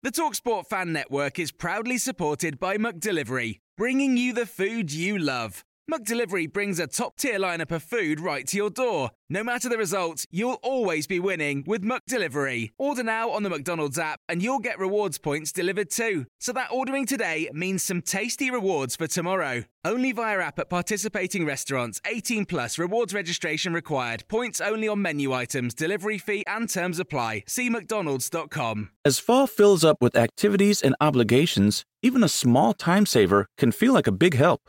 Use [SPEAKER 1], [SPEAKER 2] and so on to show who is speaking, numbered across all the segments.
[SPEAKER 1] The Talksport Fan Network is proudly supported by McDelivery, bringing you the food you love. McDelivery brings a top tier lineup of food right to your door. No matter the result, you'll always be winning with McDelivery. Order now on the McDonald's app and you'll get rewards points delivered too. So that ordering today means some tasty rewards for tomorrow. Only via app at participating restaurants. 18 plus rewards registration required. Points only on menu items, delivery fee and terms apply. See mcdonalds.com.
[SPEAKER 2] As fall fills up with activities and obligations, even a small time saver can feel like a big help.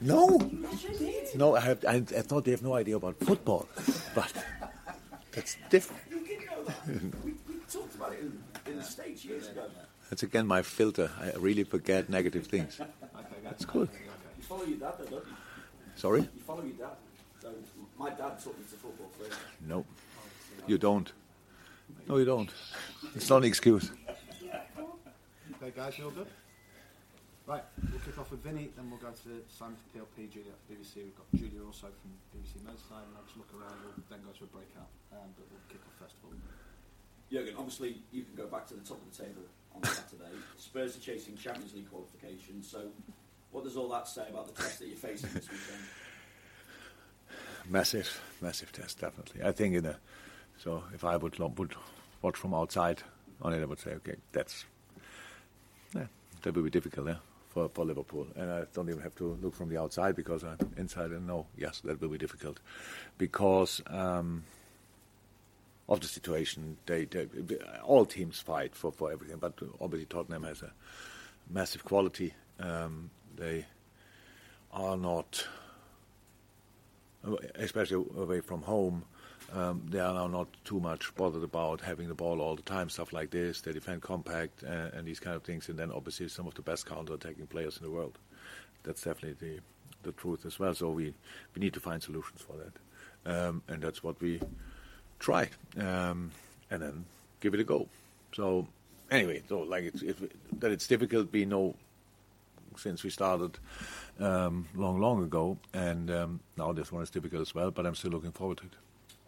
[SPEAKER 3] No. No, I, I, I thought they have no idea about football, but that's different. You did know that.
[SPEAKER 4] We talked about it in, in the States years ago.
[SPEAKER 3] That's again my filter. I really forget negative things. That's good.
[SPEAKER 4] You follow your dad, though, don't you?
[SPEAKER 3] Sorry?
[SPEAKER 4] You follow your dad. So my dad taught me to football first.
[SPEAKER 3] No. You don't. No, you don't. It's not an excuse.
[SPEAKER 5] Okay, guys, you all good? Right, we'll kick off with Vinny, then we'll go to Simon from PLP, Julia at BBC. We've got Julia also from BBC Merseyside, and I'll just look around. We'll then go to a breakout, um, but we'll kick off first of all.
[SPEAKER 4] Jurgen, obviously you can go back to the top of the table on Saturday. Spurs are chasing Champions League qualification. So, what does all that say about the test that you're facing this weekend?
[SPEAKER 3] Massive, massive test, definitely. I think in a, so if I would would watch from outside on it, I would say, okay, that's yeah, that would be difficult, yeah, for, for Liverpool. And I don't even have to look from the outside because I'm inside and know, yes, that will be difficult because um, of the situation. They, they all teams fight for, for everything, but obviously Tottenham has a massive quality. Um, they are not especially away from home, um, they are now not too much bothered about having the ball all the time, stuff like this. They defend compact uh, and these kind of things, and then obviously some of the best counter-attacking players in the world. That's definitely the, the truth as well. So we, we need to find solutions for that, um, and that's what we try, um, and then give it a go. So anyway, so like it's, it, that it's difficult, we know since we started um, long, long ago, and um, now this one is difficult as well. But I'm still looking forward to it.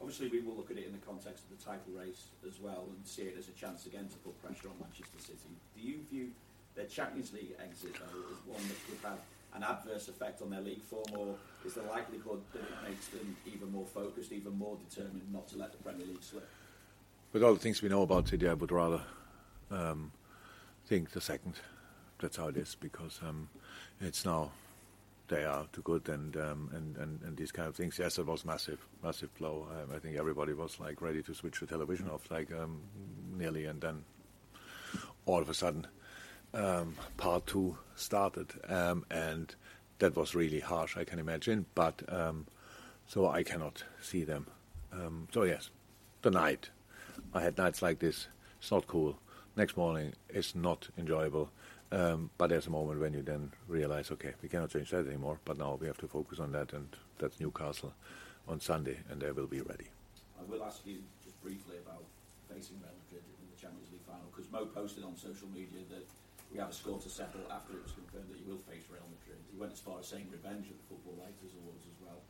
[SPEAKER 4] Obviously, we will look at it in the context of the title race as well and see it as a chance again to put pressure on Manchester City. Do you view their Champions League exit though, as one that could have an adverse effect on their league form, or is the likelihood that it makes them even more focused, even more determined not to let the Premier League slip?
[SPEAKER 3] With all the things we know about City, I would rather um, think the second. That's how it is because um, it's now they are too good and, um, and, and and these kind of things. Yes, it was massive, massive blow. Um, I think everybody was like ready to switch the television off, like um, nearly, and then all of a sudden, um, part two started, um, and that was really harsh. I can imagine, but um, so I cannot see them. So yes, the night. I had nights like this. It's not cool. Next morning, it's not enjoyable. Um, but there's a moment when you then realize, okay, we cannot change that anymore. But now we have to focus on that, and that's Newcastle on Sunday, and they will be ready.
[SPEAKER 4] I will ask you just briefly about facing Real Madrid in the Champions League final because Mo posted on social media that we have a score to settle after it was confirmed that you will face Real Madrid. He went as far as saying revenge at the Football Writers Awards as well.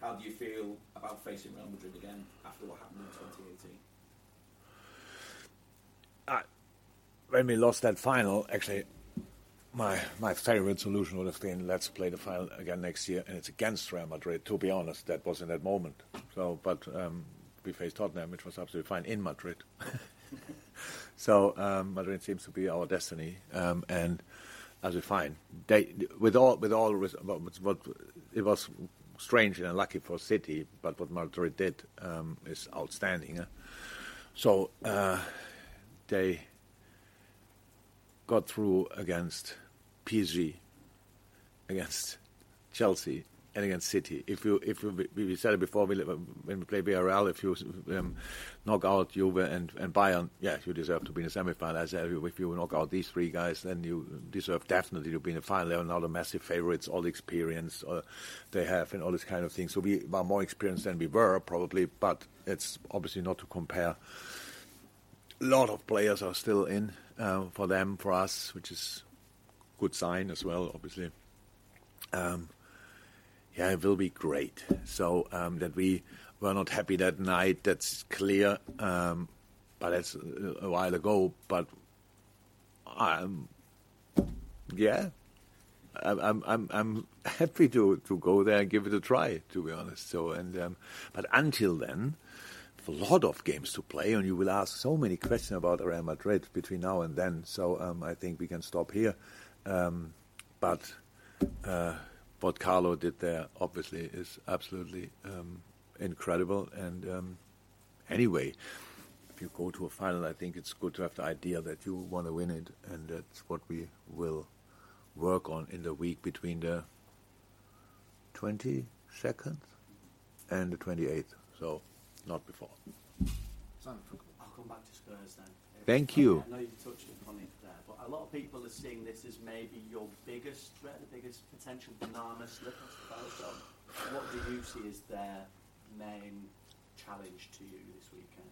[SPEAKER 4] How do you feel about facing Real Madrid again after what happened in 2018?
[SPEAKER 3] Uh, when we lost that final, actually, my my favorite solution would have been let's play the final again next year, and it's against Real Madrid. To be honest, that was in that moment. So, but um, we faced Tottenham, which was absolutely fine in Madrid. so um, Madrid seems to be our destiny, um, and as we find, they with all with all what, it was strange and unlucky for City, but what Madrid did um, is outstanding. So uh, they got through against PSG, against Chelsea, and against City. If you, if you, we said it before when we play Villarreal, if you um, knock out Juve and, and Bayern, yeah, you deserve to be in the semi-final. If you knock out these three guys, then you deserve definitely to be in the final. They're now the massive favorites, all the experience uh, they have, and all this kind of thing. So we are more experienced than we were probably, but it's obviously not to compare. A lot of players are still in for them, for us, which is good sign as well, obviously. Um, yeah, it will be great. So um, that we were not happy that night, that's clear. Um, but that's a while ago. But I'm, yeah, I'm I'm I'm happy to to go there and give it a try. To be honest. So and um, but until then, a lot of games to play, and you will ask so many questions about Real Madrid between now and then. So um, I think we can stop here. Um, but uh, what Carlo did there, obviously, is absolutely um, incredible. And um, anyway, if you go to a final, I think it's good to have the idea that you want to win it, and that's what we will work on in the week between the 22nd and the 28th. So not before.
[SPEAKER 5] I'll
[SPEAKER 6] come back to Spurs then.
[SPEAKER 3] Thank you.
[SPEAKER 6] I know you touched upon it there, but a lot of people are seeing this as maybe your biggest threat, the biggest potential banana slip, I suppose. What do you see as their main challenge to you this weekend?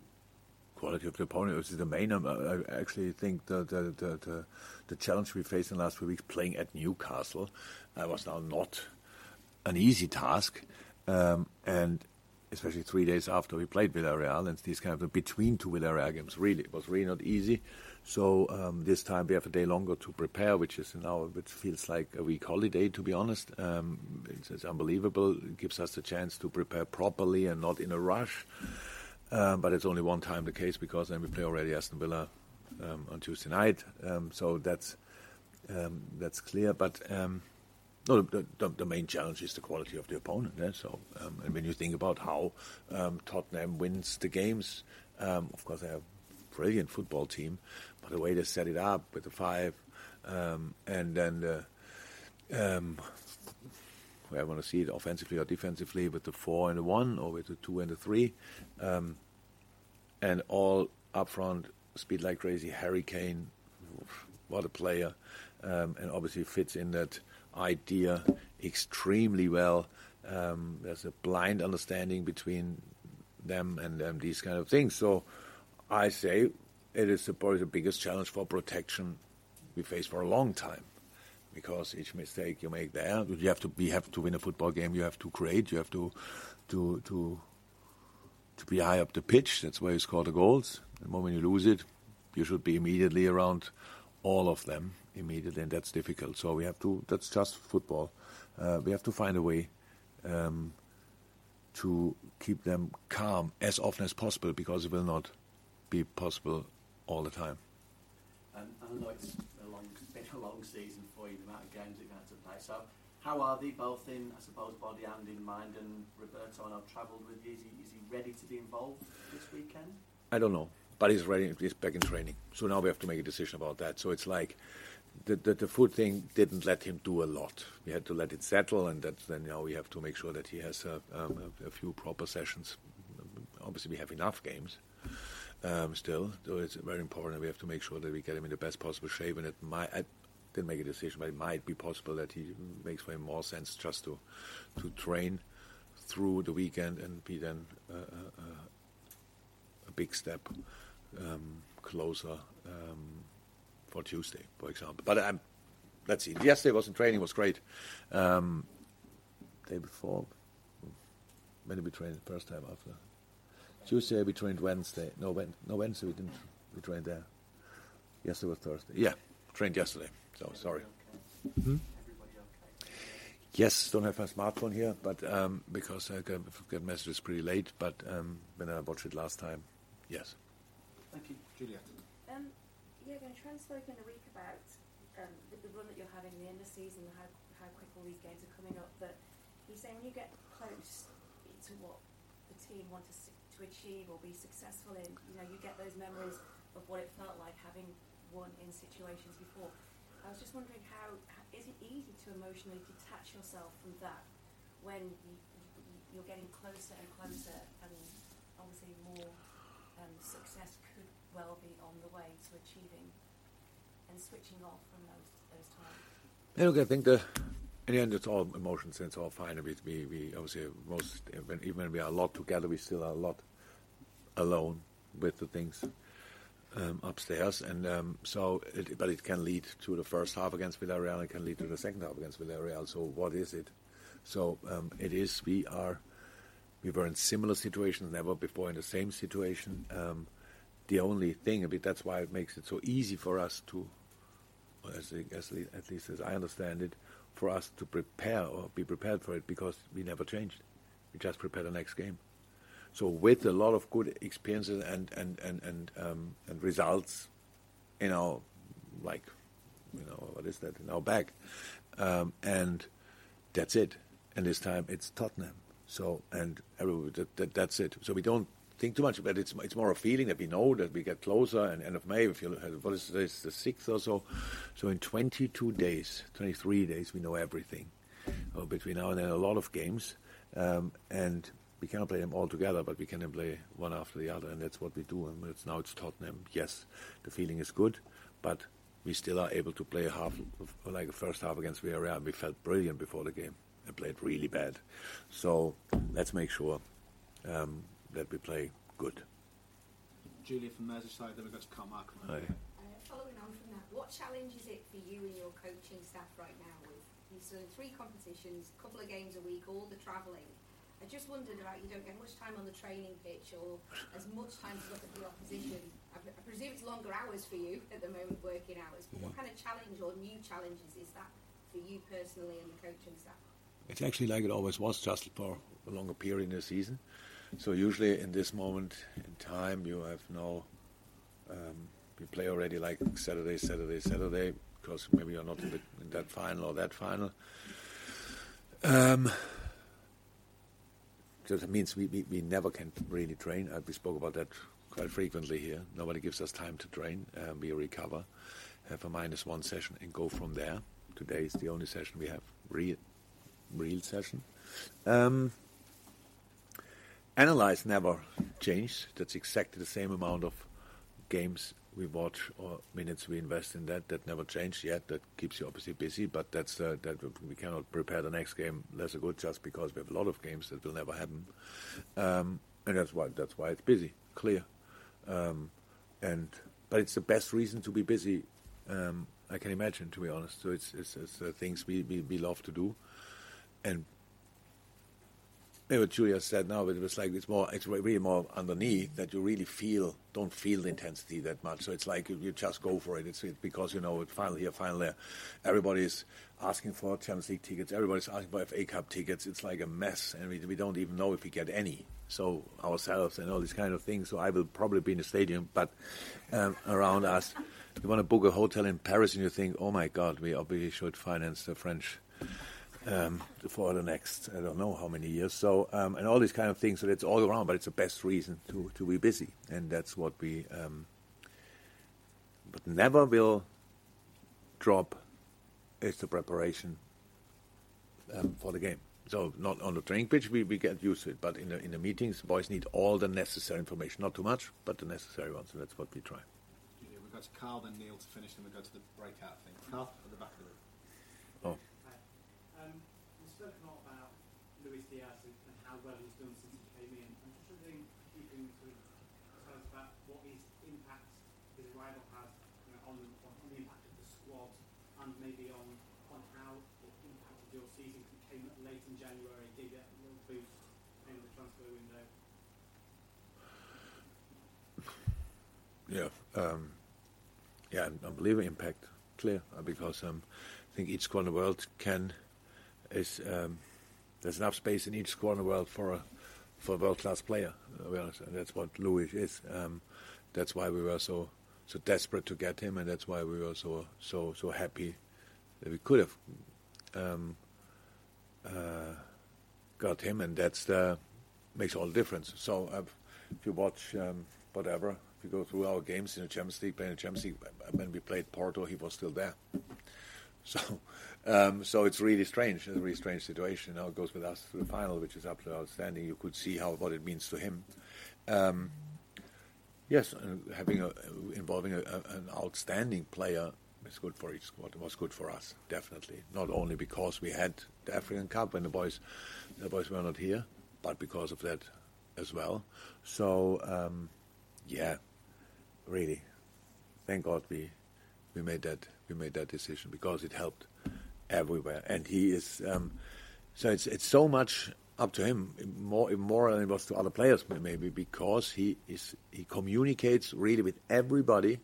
[SPEAKER 3] Quality of the opponent is the main. Um, I actually think the the, the, the, the challenge we faced in the last few weeks playing at Newcastle uh, was now not an easy task. Um, and especially three days after we played Villarreal, and these kind of between two Villarreal games. Really, it was really not easy. So um, this time we have a day longer to prepare, which is now which feels like a week holiday. To be honest, um, it's, it's, unbelievable. It gives us the chance to prepare properly and not in a rush. Um, but it's only one time the case because then we play already Aston Villa um, on Tuesday night. Um, so that's um, that's clear. But no, the, the, the, main challenge is the quality of the opponent. Yeah? So, um, and when you think about how um, Tottenham wins the games, um, of course they have a brilliant football team, but the way they set it up with the five, um, and then the, um, I want to see it offensively or defensively with the four and the one, or with the two and the three, um, and all up front, speed like crazy. Harry Kane, what a player, and obviously fits in that idea extremely well. Um, there's a blind understanding between them and um, these kind of things. So I say it is probably the biggest challenge for protection we face for a long time. Because each mistake you make there, you have to be have to win a football game. You have to create. You have to to to to be high up the pitch. That's where you score the goals. The moment you lose it, you should be immediately around all of them immediately, and that's difficult. So we have to. That's just football. Uh, we have to find a way um, to keep them calm as often as possible because it will not be possible all the time.
[SPEAKER 6] Um, I know it's a long, been a long season for you, the amount of games you've had to play. So, how are they both in, I suppose, body and in mind? And Roberto, I know, I've travelled with you. Is he, is he ready to be involved this weekend?
[SPEAKER 3] I don't know, but he's ready. He's back in training. So now we have to make a decision about that. So it's like the, the, the, food thing didn't let him do a lot. We had to let it settle, and that's then now we have to make sure that he has a, um, a, a few proper sessions. Obviously, we have enough games um, still, so it's very important. We have to make sure that we get him in the best possible shape. And it might, I didn't make a decision, but it might be possible that he makes for him more sense just to to train through the weekend and be then uh, uh, a big step um, closer. For Tuesday, for example. But um, let's see. Yesterday was in training was great. Um, day before, when did we train first time after? Tuesday we trained Wednesday. No, Wed- no Wednesday we didn't. We trained there. Yesterday was Thursday. Yeah, trained yesterday. So sorry. Hmm? Yes, don't have my smartphone here, but um, because I got messages pretty late. But um, when I watched it last time, yes.
[SPEAKER 5] Thank you, Juliet.
[SPEAKER 7] Um, Jürgen, Trent spoke in the week about um, with the run that you're having, in the end of the season, how, how quick all these games are coming up. That he's saying when you get close to what the team want to, to achieve or be successful in, you know, you get those memories of what it felt like having won in situations before. I was just wondering how, how is it easy to emotionally detach yourself from that when you, you're getting closer and closer, and obviously more um, success could well be on the way to achieving and switching off from those those times.
[SPEAKER 3] Yeah, I think the in the end it's all emotions and it's all fine. We, we, we obviously most even when we are a lot together, we still are a lot alone with the things um, upstairs, and um, so it, but it can lead to the first half against Villarreal. It can lead to the second half against Villarreal. So what is it? So um, it is. We are. We were in similar situations, never before in the same situation. The only thing, I mean, that's why it makes it so easy for us to as, as, at least as I understand it, for us to prepare or be prepared for it because we never changed. We just prepare the next game. So with a lot of good experiences and and and and, um, and results, you know, like, you know, what is that in our bag, um, and that's it. And this time it's Tottenham. So and every, that, that, that's it. So we don't think too much about it. It's, it's more a feeling that we know that we get closer. And end of May, if you what is this, the sixth or so. So in 22 days, 23 days, we know everything. Uh, between now and then, a lot of games, um, and we cannot play them all together, but we can play one after the other, and that's what we do. And it's now it's Tottenham. Yes, the feeling is good, but we still are able to play a half, like a first half against Villarreal. We felt brilliant before the game and played really bad. So let's make sure. Um, that we play good.
[SPEAKER 5] Julia from Merseyside, then we've got to Carl Markham.
[SPEAKER 3] Hi.
[SPEAKER 8] Uh, following on from that, what challenge is it for you and your coaching staff right now with you've done three competitions, a couple of games a week, all the travelling? I just wondered about you don't get much time on the training pitch or as much time to look at the opposition. I, I presume it's longer hours for you at the moment, working hours. But what kind of challenge or new challenges is that for you personally and the coaching staff?
[SPEAKER 3] It's actually like it always was, just for a longer period in the season. So usually in this moment in time, you have no, um, you play already like Saturday, Saturday, Saturday, because maybe you're not in, that final or that final. Um, so that means we, we, we never can really train. Uh, we spoke about that quite frequently here. Nobody gives us time to train. Um, we recover, have a minus one session, and go from there. Today is the only session we have, real, real session. Um, analyze never changed. That's exactly the same amount of games we watch or minutes we invest in that. That never changed yet. That keeps you obviously busy, but that's uh, that we cannot prepare the next game lesser good just because we have a lot of games that will never happen, um, and that's why that's why it's busy, clear, um, and but it's the best reason to be busy. Um, I can imagine, to be honest. So it's it's, it's uh, things we, we we love to do, and what Julia said now, but it was like it's more, it's really more underneath that you really feel, don't feel the intensity that much. So it's like you, you just go for it. It's, because you know, it's final here, final there. Everybody's asking for Champions League tickets. Everybody's asking for FA Cup tickets. It's like a mess, and we, we don't even know if we get any. So ourselves and all these kind of things. So I will probably be in the stadium, but um, around us, you want to book a hotel in Paris, and you think, oh my God, we obviously should finance the French um, for the next I don't know how many years. So um, and all these kind of things. So it's all around, but it's the best reason to to be busy, and that's what we. Um, but never will drop is the preparation um, for the game. So not on the training pitch, we, we get used to it, but in the in the meetings, boys need all the necessary information. Not too much, but the necessary ones, and that's what we try.
[SPEAKER 5] We've got to Carl, then Neil to finish, then we go to the breakout thing. Carl, at the back of the room.
[SPEAKER 3] Oh
[SPEAKER 9] spoken a lot about Luis Diaz and, how well he's done since he came in. I'm just wondering if you can sort of tell us about what his impact, his arrival has you know, on, on, on the impact of the squad and maybe on, on how it impacted your season because came late in January, Did it a little boost in the transfer window.
[SPEAKER 3] Yeah, um, yeah, unbelievable impact, clear, because um, I think each squad in the world can is um, there's enough space in each corner world for a for a world class player. Uh, and that's what Luis is. Um, that's why we were so so desperate to get him, and that's why we were so so so happy that we could have um, uh, got him, and that's the makes all the difference. So uh, if you watch um, whatever, if you go through our games in the Champions League, playing the Champions League, when we played Porto, he was still there. So, um, so it's really strange. It's a really strange situation. Now it goes with us to the final, which is absolutely outstanding. You could see how what it means to him. Um, yes, uh, having a, involving a, a, an outstanding player is good for each squad. It was good for us, definitely. Not only because we had the African Cup when the boys, the boys were not here, but because of that as well. So, um, yeah, really, thank God we we made that we made that decision because it helped everywhere. And he is um, so it's it's so much up to him more more than it was to other players maybe because he is he communicates really with everybody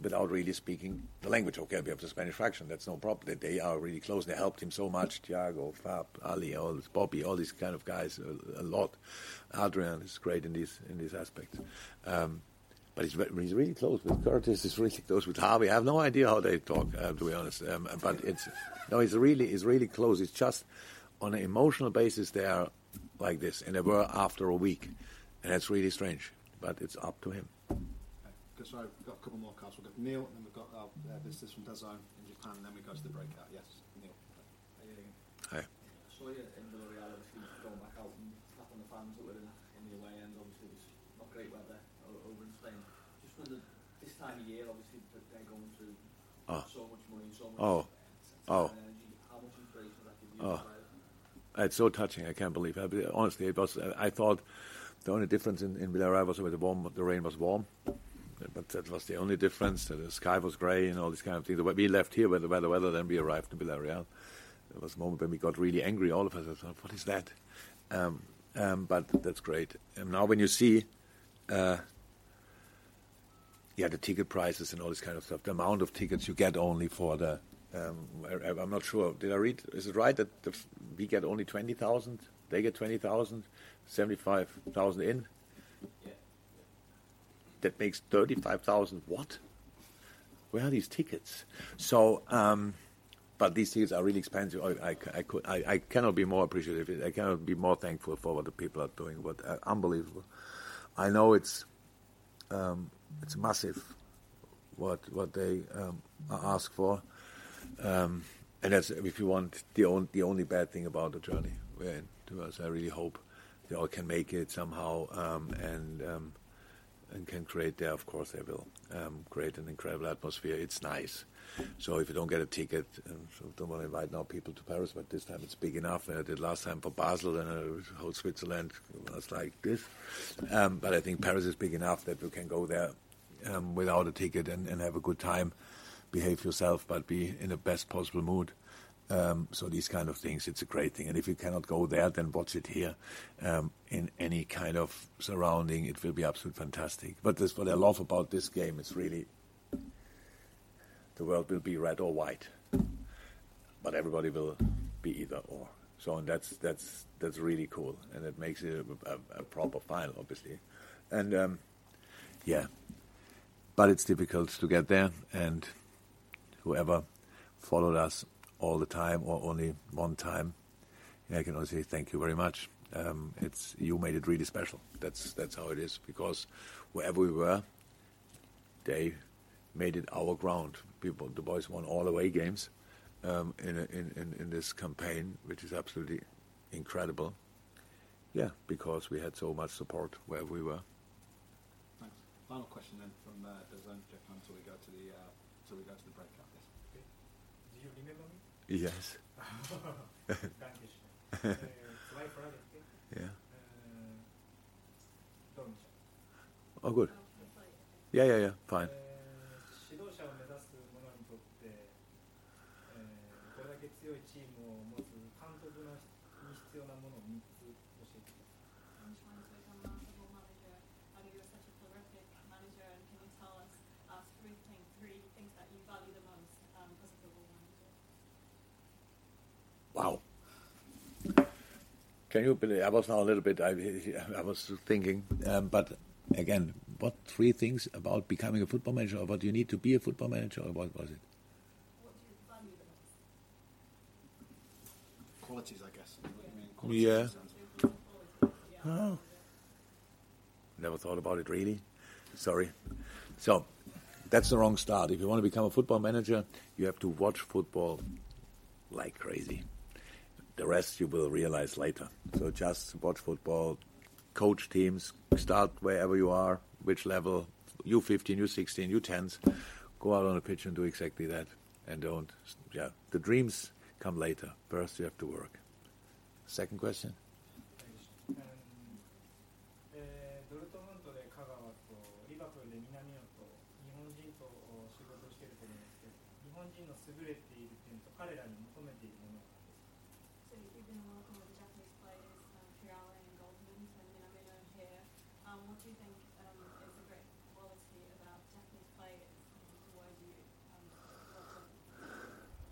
[SPEAKER 3] without really speaking the language. Okay, we have the Spanish fraction. That's no problem. They are really close. They helped him so much. Thiago, Fab, Ali, all this, Bobby, all these kind of guys a, a lot. Adrian is great in these in these aspects. Um, but he's, he's really close with Curtis. He's really close with Harvey. I have no idea how they talk, uh, to be honest. Um, but it's no, he's really he's really close. It's just on an emotional basis they are like this, and they were after a week, and that's really strange. But it's up to him.
[SPEAKER 5] Okay, we've got a couple more cards. We've got Neil, and then we've got our uh, visitors from DAZN in Japan, and then we go to the breakout. Yes, Neil.
[SPEAKER 3] Hi.
[SPEAKER 10] saw you in Villarreal, going back out and tapping the fans that were in, in the away end. Obviously, it was not great weather over in Spain. Just wondered, this time of year, obviously, they're going through
[SPEAKER 3] oh.
[SPEAKER 10] so much money, so much
[SPEAKER 3] oh. oh.
[SPEAKER 10] energy. How much inspiration that give you?
[SPEAKER 3] Oh. It's so touching. I can't believe it. Honestly, it was. I thought the only difference in, in Villarreal was that the warm, the rain was warm, but that was the only difference. The sky was grey and all these kind of things. We left here with the weather, weather. Then we arrived in Villarreal. There was a moment when we got really angry. All of us. I thought, what is that? Um, um, but that's great. And now when you see, uh, yeah, the ticket prices and all this kind of stuff, the amount of tickets you get only for the. Um, I, I'm not sure. Did I read? Is it right that the, we get only twenty thousand? They get twenty thousand, seventy-five thousand in.
[SPEAKER 10] Yeah.
[SPEAKER 3] That makes thirty-five thousand. What? Where are these tickets? So, um, but these tickets are really expensive. I, I, I, could, I, I cannot be more appreciative. I cannot be more thankful for what the people are doing. What uh, unbelievable! I know it's um, it's massive what what they um, ask for, um, and that's if you want the only the only bad thing about the journey we're in. To us, I really hope they all can make it somehow um, and um, and can create there. Of course, they will um, create an incredible atmosphere. It's nice. So if you don't get a ticket, um, so don't want to invite now people to Paris, but this time it's big enough. I did last time for Basel and uh, whole Switzerland was like this. Um, but I think Paris is big enough that you can go there um, without a ticket and, and have a good time, behave yourself, but be in the best possible mood. Um, so these kind of things, it's a great thing. And if you cannot go there, then watch it here um, in any kind of surrounding. It will be absolutely fantastic. But what I love about this game. It's really the world will be red or white, but everybody will be either or. So and that's that's that's really cool, and it makes it a, a, a proper final, obviously. And um, yeah, but it's difficult to get there, and whoever followed us all the time or only one time, I can only say thank you very much. Um, it's you made it really special. That's that's how it is because wherever we were, they made it our ground. People, the boys won all away games um, in, a, in, in in this campaign, which is absolutely incredible. Yeah, because we had so much support wherever we were.
[SPEAKER 5] Thanks. Final question then from uh, DAZN Japan until we go to the uh, until we go to the breakout. Yes.
[SPEAKER 9] Do you remember me?
[SPEAKER 3] Yes.
[SPEAKER 9] Dankeschön. zwei Fragen. okay?
[SPEAKER 3] Yeah. Oh, good. Yeah, yeah, yeah. Fine.
[SPEAKER 7] Can you
[SPEAKER 3] believe? I was now a little bit. I, I was thinking, um, but again, what three things about becoming a football manager, or what you need to be a football manager, or what was it?
[SPEAKER 5] Qualities, I guess.
[SPEAKER 3] Qualities Yeah. Oh. Never thought about it really. Sorry. So that's the wrong start. If you want to become a football manager, you have to watch football like crazy. The rest you will realize later. So just watch football, coach teams, start wherever you are, which level, U15, U16, U10s, go out on the pitch and do exactly that. And don't, yeah, the dreams come later. First you have to work. Second question?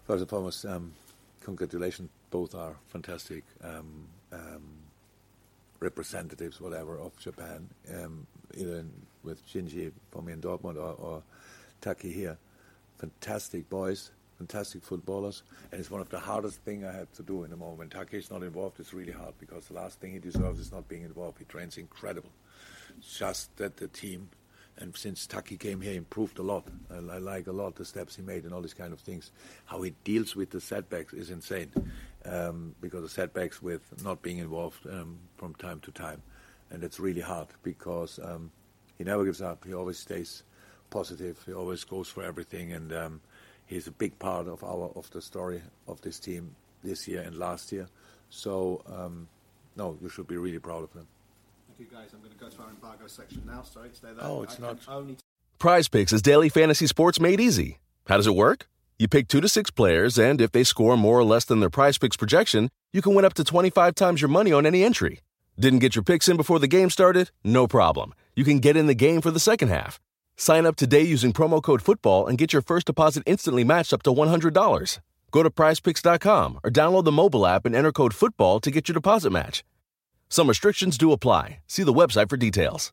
[SPEAKER 3] First and foremost, um, congratulations. Both are fantastic um, um, representatives, whatever, of Japan, um, either in, with Shinji for me in Dortmund or, or Taki here. Fantastic boys, fantastic footballers, and it's one of the hardest things I had to do in the moment. Taki is not involved, it's really hard because the last thing he deserves is not being involved. He trains incredible. Just that the team and since Taki came here, improved a lot. I, I, like a lot the steps he made and all these kind of things. How he deals with the setbacks is insane, um, because the setbacks with not being involved um, from time to time, and it's really hard because um, he never gives up. He always stays positive. He always goes for everything, and um, he's a big part of our of the story of this team this year and last year. So, um, no, you should be really proud of him.
[SPEAKER 5] Thank you, guys. I'm going to go to our embargo section now. Sorry, stay there.
[SPEAKER 3] Oh, it's
[SPEAKER 5] I
[SPEAKER 3] not-
[SPEAKER 5] Only
[SPEAKER 11] Prize Picks is daily fantasy sports made easy. How does it work? You pick two to six players, and if they score more or less than their prize picks projection, you can win up to 25 times your money on any entry. Didn't get your picks in before the game started? No problem. You can get in the game for the second half. Sign up today using promo code FOOTBALL and get your first deposit instantly matched up to $100. Go to prizepicks.com or download the mobile app and enter code FOOTBALL to get your deposit match. Some restrictions do apply. See the website for details.